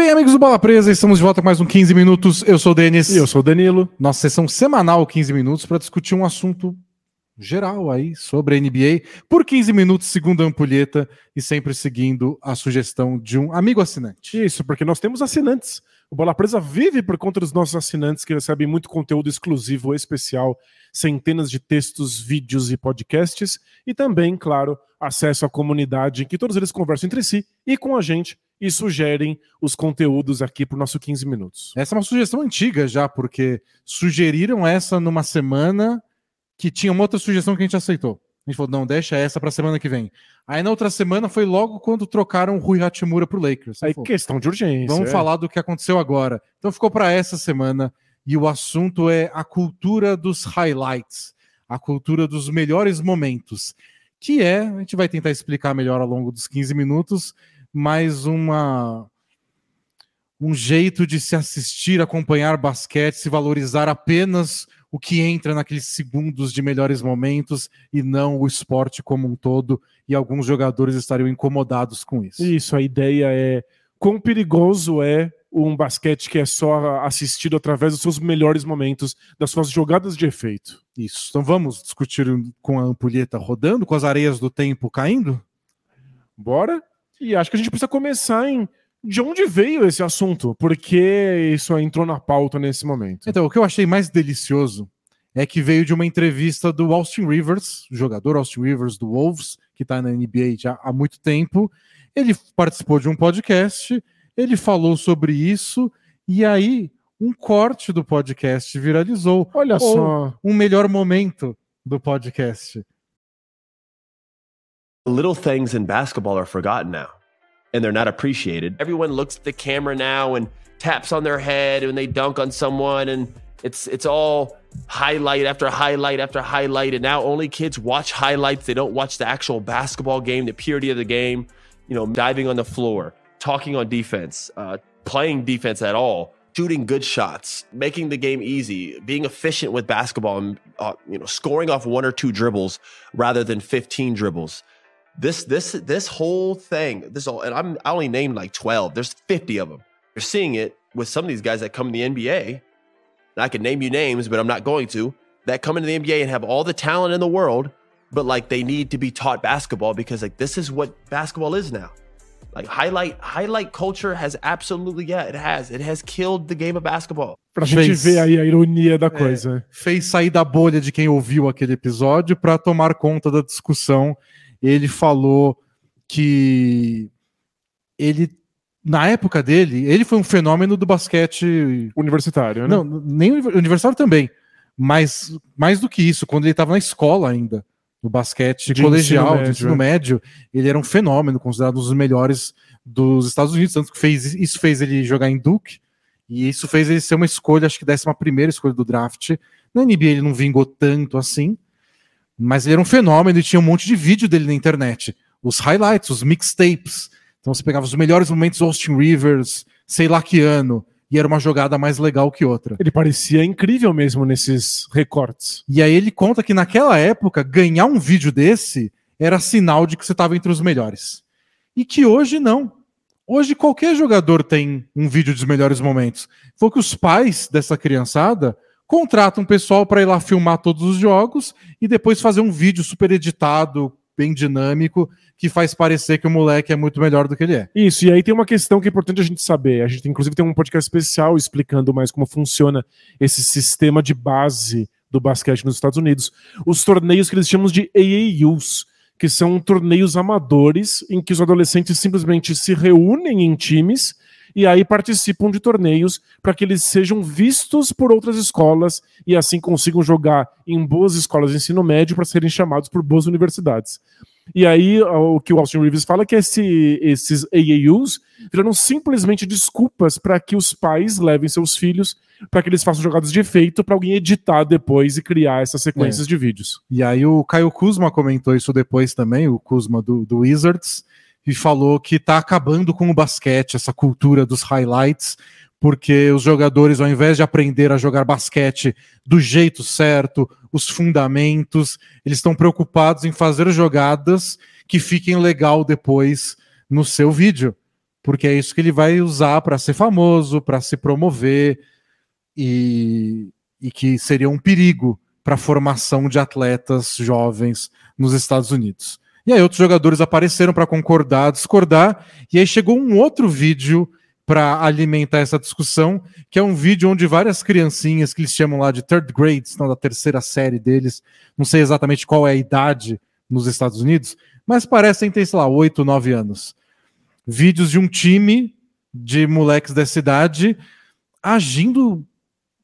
Bem, amigos do Bola Presa, estamos de volta com mais um 15 minutos. Eu sou o Denis. E eu sou o Danilo. Nossa sessão semanal 15 minutos para discutir um assunto geral aí sobre a NBA por 15 minutos, segundo a ampulheta, e sempre seguindo a sugestão de um amigo assinante. Isso, porque nós temos assinantes. O Bola Presa vive por conta dos nossos assinantes que recebem muito conteúdo exclusivo, especial, centenas de textos, vídeos e podcasts, e também, claro, acesso à comunidade em que todos eles conversam entre si e com a gente e sugerem os conteúdos aqui para o nosso 15 minutos. Essa é uma sugestão antiga já, porque sugeriram essa numa semana que tinha uma outra sugestão que a gente aceitou. A gente falou, não, deixa essa para a semana que vem. Aí na outra semana foi logo quando trocaram o Rui Hachimura para o Lakers. Aí falou, questão de urgência. Vamos é. falar do que aconteceu agora. Então ficou para essa semana e o assunto é a cultura dos highlights, a cultura dos melhores momentos, que é, a gente vai tentar explicar melhor ao longo dos 15 minutos, mais uma um jeito de se assistir, acompanhar basquete, se valorizar apenas o que entra naqueles segundos de melhores momentos e não o esporte como um todo, e alguns jogadores estariam incomodados com isso. Isso, a ideia é quão perigoso é um basquete que é só assistido através dos seus melhores momentos, das suas jogadas de efeito. Isso. Então vamos discutir com a ampulheta rodando, com as areias do tempo caindo? Bora? E acho que a gente precisa começar em de onde veio esse assunto, porque isso entrou na pauta nesse momento. Então, o que eu achei mais delicioso é que veio de uma entrevista do Austin Rivers, jogador Austin Rivers do Wolves, que está na NBA já há muito tempo. Ele participou de um podcast, ele falou sobre isso, e aí um corte do podcast viralizou. Olha só. Um melhor momento do podcast. Little things in basketball are forgotten now, and they're not appreciated. Everyone looks at the camera now and taps on their head when they dunk on someone, and it's it's all highlight after highlight after highlight. And now only kids watch highlights; they don't watch the actual basketball game, the purity of the game. You know, diving on the floor, talking on defense, uh, playing defense at all shooting good shots, making the game easy, being efficient with basketball, and uh, you know, scoring off one or two dribbles rather than 15 dribbles. This this this whole thing, this all, and I'm I only named like 12. There's 50 of them. You're seeing it with some of these guys that come in the NBA. And I can name you names, but I'm not going to. That come into the NBA and have all the talent in the world, but like they need to be taught basketball because like this is what basketball is now. Like highlight highlight culture has absolutely yeah, it has. It has killed the game of basketball. Pra fez, gente ver aí a ironia da é, coisa. Fez sair da bolha de quem ouviu aquele episódio para tomar conta da discussão ele falou que ele na época dele, ele foi um fenômeno do basquete universitário, né? Não, nem universitário também, mas mais do que isso, quando ele estava na escola ainda, no basquete de colegial, ensino médio, de ensino é. médio, ele era um fenômeno, considerado um dos melhores dos Estados Unidos, tanto que fez, isso fez ele jogar em Duke, e isso fez ele ser uma escolha, acho que décima primeira escolha do draft. Na NBA ele não vingou tanto assim, mas ele era um fenômeno e tinha um monte de vídeo dele na internet. Os highlights, os mixtapes. Então você pegava os melhores momentos do Austin Rivers, sei lá que ano, e era uma jogada mais legal que outra. Ele parecia incrível mesmo nesses recortes. E aí ele conta que naquela época, ganhar um vídeo desse era sinal de que você estava entre os melhores. E que hoje não. Hoje qualquer jogador tem um vídeo dos melhores momentos. Foi que os pais dessa criançada contrata um pessoal para ir lá filmar todos os jogos e depois fazer um vídeo super editado, bem dinâmico, que faz parecer que o moleque é muito melhor do que ele é. Isso, e aí tem uma questão que é importante a gente saber. A gente inclusive tem um podcast especial explicando mais como funciona esse sistema de base do basquete nos Estados Unidos. Os torneios que eles chamam de AAUs, que são torneios amadores em que os adolescentes simplesmente se reúnem em times e aí participam de torneios para que eles sejam vistos por outras escolas e assim consigam jogar em boas escolas de ensino médio para serem chamados por boas universidades. E aí, o que o Austin Reeves fala é que esse, esses AAUs viraram simplesmente desculpas para que os pais levem seus filhos para que eles façam jogadas de efeito para alguém editar depois e criar essas sequências é. de vídeos. E aí o Caio Kuzma comentou isso depois também, o Kuzma do, do Wizards, e falou que está acabando com o basquete, essa cultura dos highlights, porque os jogadores, ao invés de aprender a jogar basquete do jeito certo, os fundamentos, eles estão preocupados em fazer jogadas que fiquem legal depois no seu vídeo. porque é isso que ele vai usar para ser famoso, para se promover e, e que seria um perigo para a formação de atletas jovens nos Estados Unidos. E aí outros jogadores apareceram para concordar, discordar, e aí chegou um outro vídeo para alimentar essa discussão, que é um vídeo onde várias criancinhas que eles chamam lá de third grade, estão da terceira série deles, não sei exatamente qual é a idade nos Estados Unidos, mas parecem ter, sei lá, 8, 9 anos. Vídeos de um time de moleques dessa idade agindo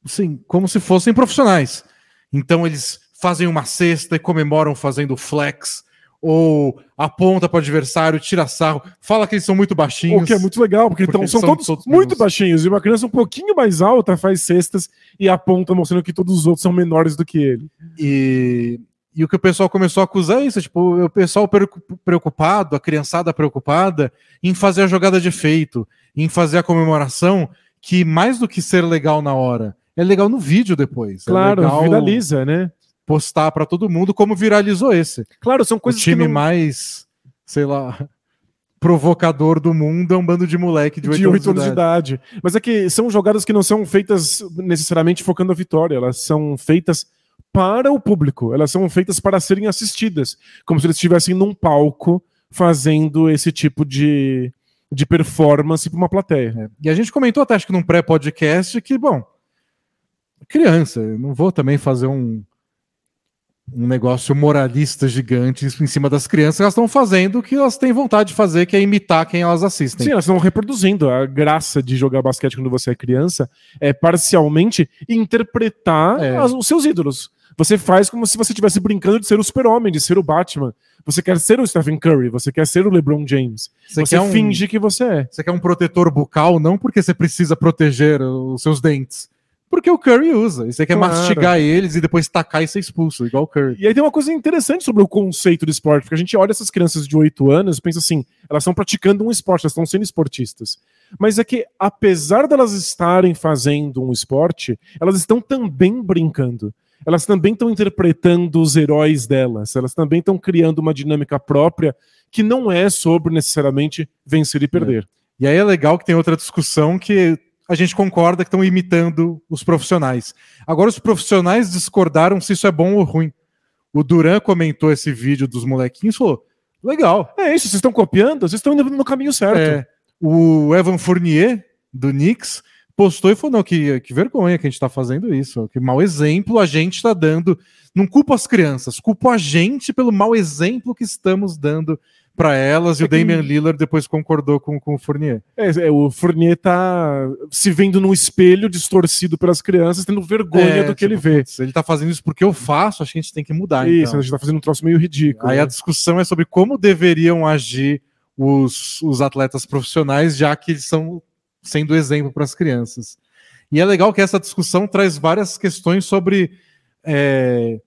assim, como se fossem profissionais. Então eles fazem uma cesta e comemoram fazendo flex, ou aponta para o adversário, tira sarro, fala que eles são muito baixinhos. O que é muito legal, porque, porque então, são, são, todos, todos muito menos... baixinhos. E uma criança um pouquinho mais alta faz cestas e aponta mostrando que todos os outros são menores do que ele. E, e o que o pessoal começou a acusar é isso, tipo, o pessoal preocupado, a criançada preocupada em fazer a jogada de efeito, em fazer a comemoração, que mais do que ser legal na hora, é legal no vídeo depois. É claro, é viraliza, né? Postar para todo mundo como viralizou esse. Claro, são coisas o time que não... mais, sei lá, provocador do mundo é um bando de moleque de 8, de 8 anos, de, idade. idade. Mas é que são jogadas que não são feitas necessariamente focando a vitória, elas são feitas para o público, elas são feitas para serem assistidas, como se eles estivessem num palco fazendo esse tipo de, de performance para uma plateia. É. E a gente comentou até, acho que num pré-podcast, que, bom, criança. Não vou também fazer um, um negócio moralista gigante em cima das crianças. Elas estão fazendo o que elas têm vontade de fazer, que é imitar quem elas assistem. Sim, elas estão reproduzindo. A graça de jogar basquete quando você é criança é parcialmente interpretar é. as, os seus ídolos. Você faz como se você estivesse brincando de ser o super-homem, de ser o Batman. Você quer ser o Stephen Curry, você quer ser o LeBron James. Você, você um, finge que você é. Você quer um protetor bucal, não porque você precisa proteger os seus dentes, porque o Curry usa. E você quer claro. mastigar eles e depois tacar e ser expulso, igual o Curry. E aí tem uma coisa interessante sobre o conceito do esporte, porque a gente olha essas crianças de 8 anos e pensa assim, elas estão praticando um esporte, elas estão sendo esportistas. Mas é que, apesar delas estarem fazendo um esporte, elas estão também brincando. Elas também estão interpretando os heróis delas, elas também estão criando uma dinâmica própria que não é sobre necessariamente vencer e perder. É. E aí é legal que tem outra discussão que a gente concorda que estão imitando os profissionais. Agora, os profissionais discordaram se isso é bom ou ruim. O Duran comentou esse vídeo dos molequinhos e falou: legal. É isso, vocês estão copiando, vocês estão indo no caminho certo. É, o Evan Fournier, do Knicks, postou e falou: não, que, que vergonha que a gente está fazendo isso, que mau exemplo a gente está dando. Não culpa as crianças, culpa a gente pelo mau exemplo que estamos dando para elas, é e o Damian Lillard depois concordou com, com o Fournier. É, é, o Fournier tá se vendo num espelho distorcido pelas crianças, tendo vergonha é, do que tipo, ele vê. Se ele tá fazendo isso porque eu faço, acho que a gente tem que mudar. Isso, então. a gente tá fazendo um troço meio ridículo. Aí né? a discussão é sobre como deveriam agir os, os atletas profissionais, já que eles são sendo exemplo para as crianças. E é legal que essa discussão traz várias questões sobre é,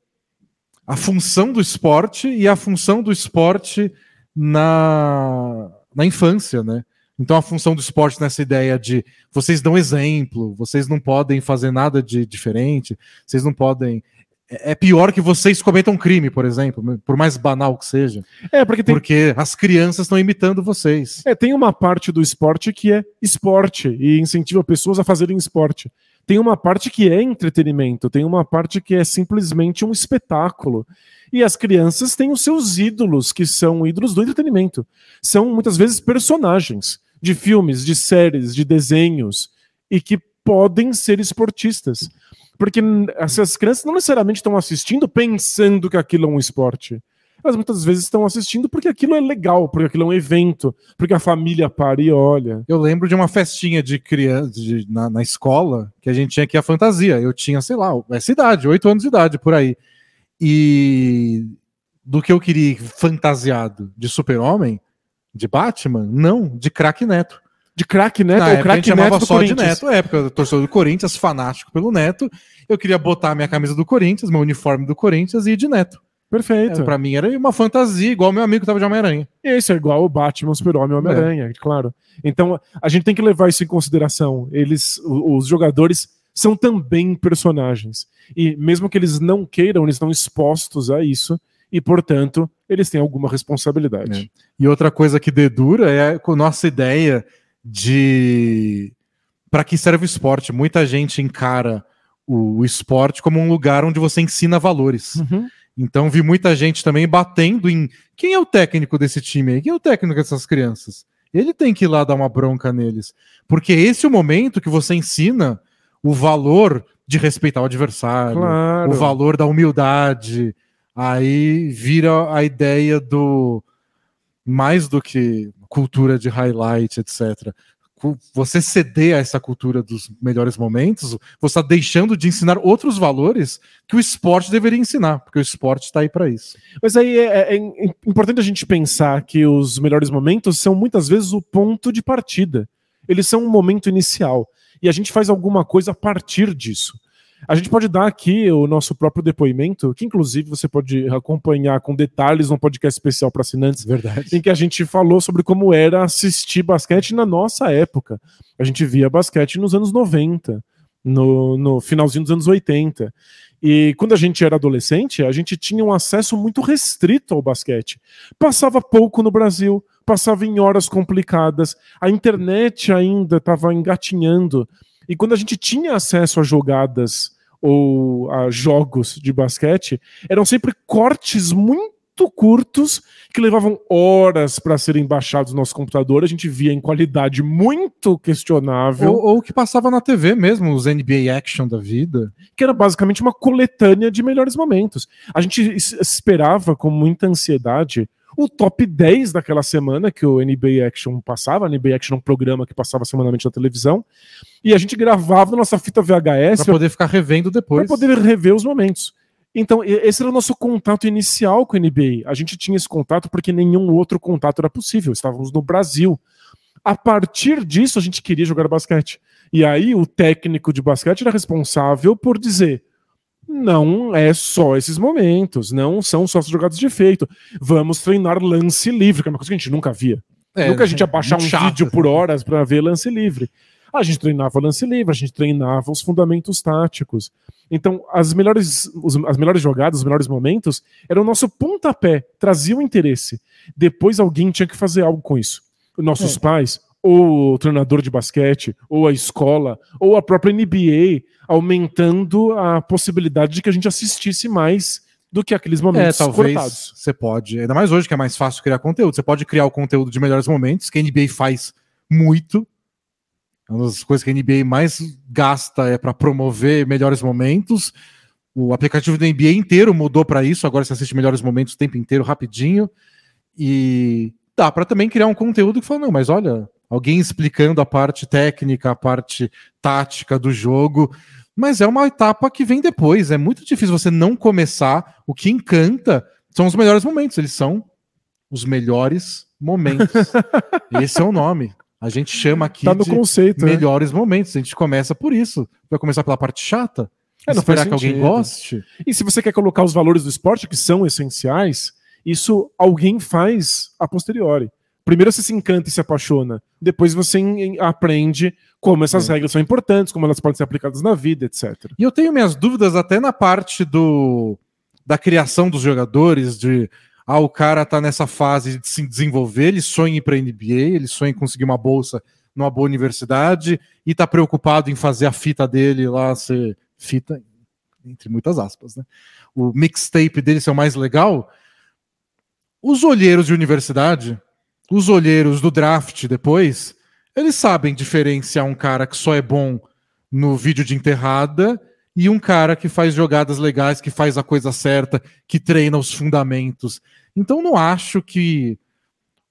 a função do esporte e a função do esporte na, na infância, né? Então a função do esporte nessa ideia de vocês dão exemplo, vocês não podem fazer nada de diferente, vocês não podem. É, é pior que vocês cometam um crime, por exemplo, por mais banal que seja. É, porque tem... Porque as crianças estão imitando vocês. É, tem uma parte do esporte que é esporte e incentiva pessoas a fazerem esporte. Tem uma parte que é entretenimento, tem uma parte que é simplesmente um espetáculo. E as crianças têm os seus ídolos, que são ídolos do entretenimento. São muitas vezes personagens de filmes, de séries, de desenhos, e que podem ser esportistas. Porque essas crianças não necessariamente estão assistindo pensando que aquilo é um esporte. Elas muitas vezes estão assistindo porque aquilo é legal, porque aquilo é um evento, porque a família para e olha. Eu lembro de uma festinha de criança de, na, na escola que a gente tinha aqui a fantasia. Eu tinha, sei lá, essa idade, oito anos de idade por aí. E do que eu queria fantasiado de super-homem, de Batman, não, de craque Neto. De craque Neto, Na o craque Neto do só Corinthians. de Neto, é, porque eu torcedor do Corinthians, fanático pelo Neto. Eu queria botar minha camisa do Corinthians, meu uniforme do Corinthians e ir de Neto. Perfeito. É, pra mim era uma fantasia, igual meu amigo que tava de Homem-Aranha. Isso, é igual o Batman, o Super-Homem e Homem-Aranha, é. claro. Então, a gente tem que levar isso em consideração. Eles, os jogadores são também personagens. E mesmo que eles não queiram, eles estão expostos a isso e, portanto, eles têm alguma responsabilidade. É. E outra coisa que dedura é a nossa ideia de para que serve o esporte. Muita gente encara o, o, esporte como um lugar onde você ensina valores. Uhum. Então vi muita gente também batendo em quem é o técnico desse time aí? Quem é o técnico dessas crianças? Ele tem que ir lá dar uma bronca neles. Porque esse é o momento que você ensina o valor de respeitar o adversário, claro. o valor da humildade. Aí vira a ideia do mais do que cultura de highlight, etc você ceder a essa cultura dos melhores momentos, você está deixando de ensinar outros valores que o esporte deveria ensinar, porque o esporte está aí para isso. Mas aí é, é, é, importante a gente pensar que os melhores momentos são muitas vezes o ponto de partida. Eles são um momento inicial. E a gente faz alguma coisa a partir disso. A gente pode dar aqui o nosso próprio depoimento, que inclusive você pode acompanhar com detalhes num podcast especial para assinantes, Verdade. em que a gente falou sobre como era assistir basquete na nossa época. A gente via basquete nos anos 90, no, no finalzinho dos anos 80. E quando a gente era adolescente, a gente tinha um acesso muito restrito ao basquete. Passava pouco no Brasil, passava em horas complicadas, a internet ainda estava engatinhando. E quando a gente tinha acesso a jogadas ou a jogos de basquete, eram sempre cortes muito curtos que levavam horas para serem baixados no nosso computador. A gente via em qualidade muito questionável. Ou, ou que passava na TV mesmo, os NBA Action da vida. Que era basicamente uma coletânea de melhores momentos. A gente esperava com muita ansiedade o top 10 daquela semana que o NBA Action passava. A NBA Action é um programa que passava semanalmente na televisão. E a gente gravava na nossa fita VHS. Pra poder ficar revendo depois. Pra poder rever os momentos. Então, esse era o nosso contato inicial com a NBA. A gente tinha esse contato porque nenhum outro contato era possível. Estávamos no Brasil. A partir disso, a gente queria jogar basquete. E aí, o técnico de basquete era responsável por dizer: não é só esses momentos, não são só as jogadas de efeito. Vamos treinar lance livre, que é uma coisa que a gente nunca via. É, nunca a gente ia baixar um chato. vídeo por horas para ver lance livre. A gente treinava lance livre, a gente treinava os fundamentos táticos. Então, as melhores, os, as melhores jogadas, os melhores momentos, eram o nosso pontapé, traziam interesse. Depois alguém tinha que fazer algo com isso. Nossos é. pais, ou o treinador de basquete, ou a escola, ou a própria NBA, aumentando a possibilidade de que a gente assistisse mais do que aqueles momentos é, talvez cortados. Você pode, ainda mais hoje que é mais fácil criar conteúdo, você pode criar o conteúdo de melhores momentos, que a NBA faz muito. Uma das coisas que a NBA mais gasta é para promover melhores momentos. O aplicativo da NBA inteiro mudou para isso, agora você assiste melhores momentos o tempo inteiro, rapidinho. E dá para também criar um conteúdo que fala, não, mas olha, alguém explicando a parte técnica, a parte tática do jogo. Mas é uma etapa que vem depois. É muito difícil você não começar. O que encanta são os melhores momentos. Eles são os melhores momentos. Esse é o nome. A gente chama aqui tá no de conceito, né? melhores momentos. A gente começa por isso. Vai começar pela parte chata. É, não esperar que alguém goste. E se você quer colocar os valores do esporte, que são essenciais, isso alguém faz a posteriori. Primeiro você se encanta e se apaixona, depois você aprende como essas é. regras são importantes, como elas podem ser aplicadas na vida, etc. E eu tenho minhas dúvidas até na parte do da criação dos jogadores, de ah, o cara tá nessa fase de se desenvolver, ele sonha ir para NBA, ele sonha em conseguir uma bolsa numa boa universidade e tá preocupado em fazer a fita dele lá ser fita entre muitas aspas, né? O mixtape dele ser o mais legal. Os olheiros de universidade os olheiros do draft depois, eles sabem diferenciar um cara que só é bom no vídeo de enterrada e um cara que faz jogadas legais, que faz a coisa certa, que treina os fundamentos. Então não acho que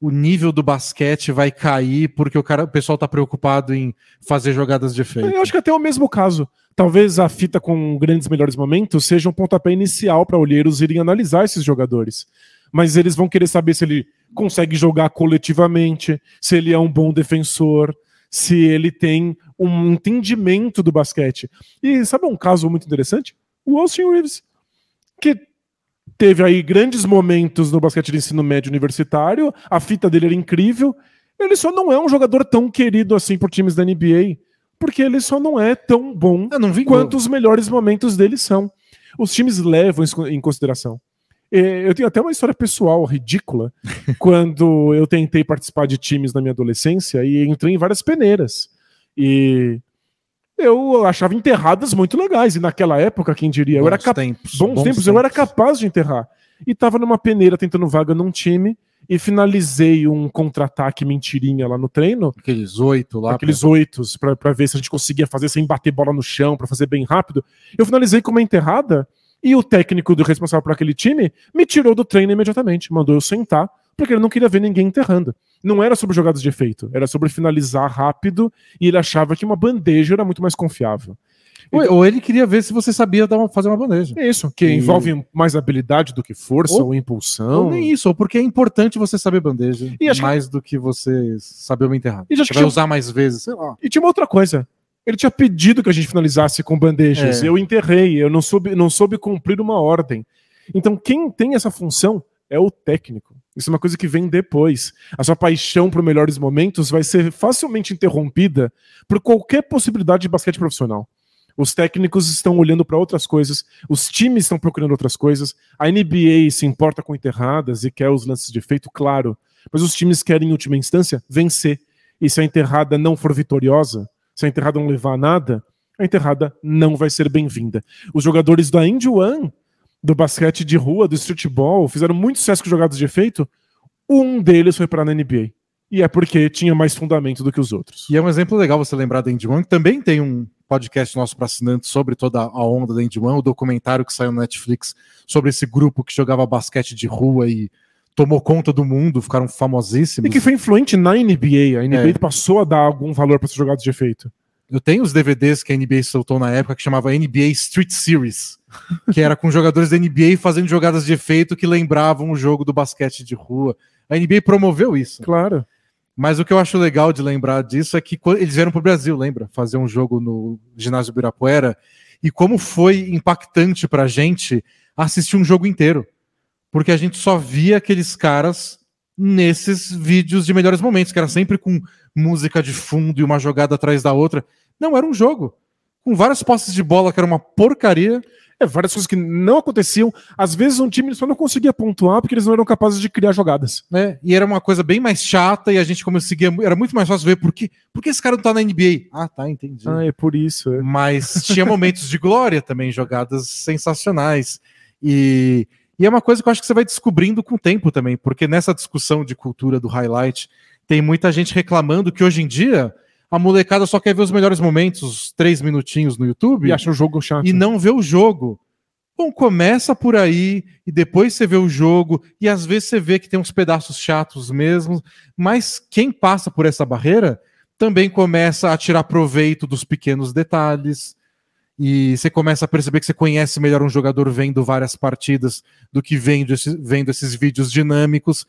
o nível do basquete vai cair porque o, cara, o pessoal está preocupado em fazer jogadas de efeito. Eu acho que até o mesmo caso. Talvez a fita com grandes melhores momentos seja um pontapé inicial para olheiros irem analisar esses jogadores. Mas eles vão querer saber se ele consegue jogar coletivamente, se ele é um bom defensor, se ele tem um entendimento do basquete. E sabe um caso muito interessante? O Austin Reeves, que teve aí grandes momentos no basquete de ensino médio universitário, a fita dele era incrível, ele só não é um jogador tão querido assim por times da NBA, porque ele só não é tão bom quanto os melhores momentos dele são. Os times levam isso em consideração. Eu tenho até uma história pessoal ridícula quando eu tentei participar de times na minha adolescência e entrei em várias peneiras. E eu achava enterradas muito legais. E naquela época, quem diria, bons eu era capaz. Tempos, bons, bons tempos, tempos, eu era capaz de enterrar. E tava numa peneira tentando vaga num time e finalizei um contra-ataque mentirinha lá no treino. Aqueles oito lá. Aqueles oito, pra, pra ver se a gente conseguia fazer sem bater bola no chão, para fazer bem rápido. Eu finalizei com uma enterrada e o técnico do responsável por aquele time me tirou do treino imediatamente, mandou eu sentar, porque ele não queria ver ninguém enterrando. Não era sobre jogadas de efeito, era sobre finalizar rápido e ele achava que uma bandeja era muito mais confiável. Então, ou ele queria ver se você sabia uma, fazer uma bandeja. É isso, que e... envolve mais habilidade do que força ou, ou, impulsão. Ou nem isso, ou porque é importante você saber bandeja mais que... do que você saber uma enterrada. E você vai tinha... usar mais vezes, sei lá. E tinha uma outra coisa. Ele tinha pedido que a gente finalizasse com bandejas. É. Eu enterrei, eu não soube, não soube cumprir uma ordem. Então, quem tem essa função é o técnico. Isso é uma coisa que vem depois. A sua paixão por melhores momentos vai ser facilmente interrompida por qualquer possibilidade de basquete profissional. Os técnicos estão olhando para outras coisas, os times estão procurando outras coisas. A NBA se importa com enterradas e quer os lances de efeito, claro. Mas os times querem, em última instância, vencer. E se a enterrada não for vitoriosa, se a enterrada não levar nada, a enterrada não vai ser bem-vinda. Os jogadores da Indy One, do basquete de rua, do streetball, fizeram muito sucesso com jogadas de efeito. Um deles foi para a NBA. E é porque tinha mais fundamento do que os outros. E é um exemplo legal você lembrar da Indy One, que também tem um podcast nosso para assinantes sobre toda a onda da Indy One, o documentário que saiu no Netflix sobre esse grupo que jogava basquete de rua e tomou conta do mundo, ficaram famosíssimos. E que foi influente na NBA. A NBA é. passou a dar algum valor para essas jogadas de efeito. Eu tenho os DVDs que a NBA soltou na época que chamava NBA Street Series, que era com jogadores da NBA fazendo jogadas de efeito que lembravam o jogo do basquete de rua. A NBA promoveu isso. Claro. Mas o que eu acho legal de lembrar disso é que eles vieram para o Brasil, lembra? Fazer um jogo no ginásio Birapuera. E como foi impactante para a gente assistir um jogo inteiro. Porque a gente só via aqueles caras nesses vídeos de melhores momentos, que era sempre com música de fundo e uma jogada atrás da outra. Não, era um jogo. Com várias posses de bola que era uma porcaria. É, várias coisas que não aconteciam. Às vezes um time só não conseguia pontuar porque eles não eram capazes de criar jogadas. É, e era uma coisa bem mais chata e a gente conseguia. Era muito mais fácil ver por que, por que esse cara não tá na NBA. Ah, tá, entendi. Ah, é por isso. É. Mas tinha momentos de glória também, jogadas sensacionais. E, e é uma coisa que eu acho que você vai descobrindo com o tempo também, porque nessa discussão de cultura do highlight, tem muita gente reclamando que hoje em dia a molecada só quer ver os melhores momentos, os três minutinhos no YouTube. E acha o jogo chato. E não vê o jogo. Bom, começa por aí e depois você vê o jogo e às vezes você vê que tem uns pedaços chatos mesmo, mas quem passa por essa barreira também começa a tirar proveito dos pequenos detalhes e você começa a perceber que você conhece melhor um jogador vendo várias partidas do que vendo, esse, vendo esses vídeos dinâmicos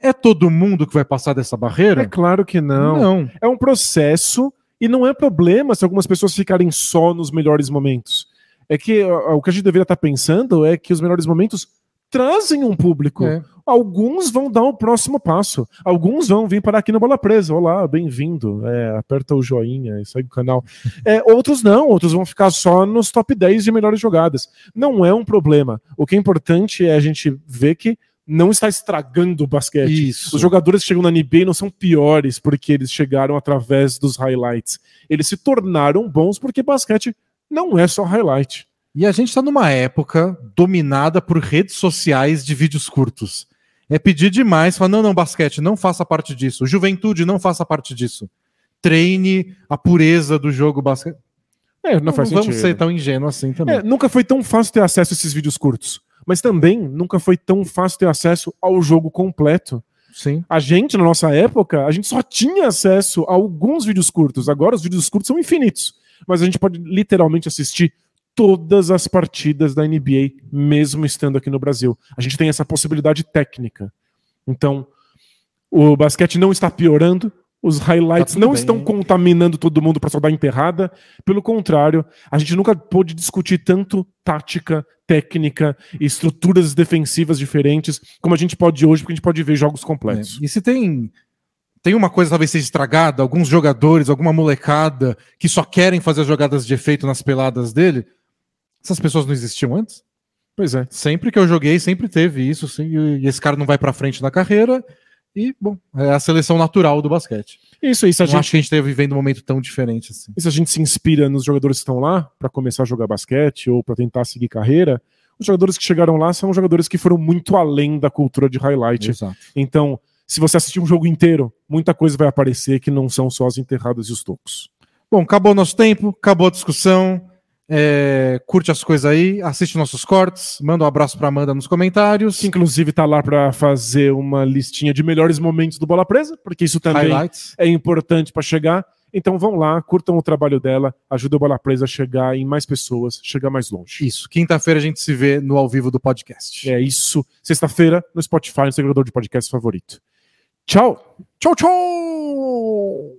é todo mundo que vai passar dessa barreira? É claro que não. Não. É um processo e não é problema se algumas pessoas ficarem só nos melhores momentos. É que o que a gente deveria estar pensando é que os melhores momentos trazem um público. É. Alguns vão dar o próximo passo. Alguns vão vir parar aqui no Bola Presa. Olá, bem-vindo. É, aperta o joinha e segue o canal. É, outros não, outros vão ficar só nos top 10 de melhores jogadas. Não é um problema. O que é importante é a gente ver que não está estragando o basquete. Isso. Os jogadores que chegam na NBA não são piores porque eles chegaram através dos highlights. Eles se tornaram bons porque basquete não é só highlight. E a gente está numa época dominada por redes sociais de vídeos curtos. É pedir demais, falar, não, não, basquete, não faça parte disso. Juventude, não faça parte disso. Treine a pureza do jogo basquete. É, não, não faz vamos sentido. ser tão ingênuo assim também. É, nunca foi tão fácil ter acesso a esses vídeos curtos mas também nunca foi tão fácil ter acesso ao jogo completo. Sim. A gente, na nossa época, a gente só tinha acesso a alguns vídeos curtos. Agora os vídeos curtos são infinitos. Mas a gente pode literalmente assistir todas as partidas da NBA, mesmo estando aqui no Brasil. A gente tem essa possibilidade técnica. Então, o basquete não está piorando, os highlights tá não bem. estão contaminando todo mundo para só dar enterrada. Pelo contrário, a gente nunca pôde discutir tanto tática, técnica e estruturas defensivas diferentes como a gente pode hoje, porque a gente pode ver jogos completos. É. E se tem tem uma coisa talvez seja estragada, alguns jogadores, alguma molecada que só querem fazer as jogadas de efeito nas peladas dele, essas pessoas não existiam antes? Pois é. Sempre que eu joguei, sempre teve isso, assim, e esse cara não vai para frente na carreira. E, bom, é a seleção natural do basquete. Isso, isso. A não gente... acho que a gente esteja vivendo um momento tão diferente assim. Isso a gente se inspira nos jogadores que estão lá para começar a jogar basquete ou para tentar seguir carreira. Os jogadores que chegaram lá são jogadores que foram muito além da cultura de highlight. Exato. Então, se você assistir um jogo inteiro, muita coisa vai aparecer que não são só as enterradas e os tocos. Bom, acabou nosso tempo, acabou a discussão. É, curte as coisas aí, assiste nossos cortes, manda um abraço pra Amanda nos comentários. Que inclusive tá lá para fazer uma listinha de melhores momentos do Bola Presa, porque isso também Highlights. é importante para chegar. Então vão lá, curtam o trabalho dela, ajuda o Bola Presa a chegar em mais pessoas, chegar mais longe. Isso. Quinta-feira a gente se vê no ao vivo do podcast. É isso. Sexta-feira no Spotify, no seu de podcast favorito. Tchau. Tchau, tchau.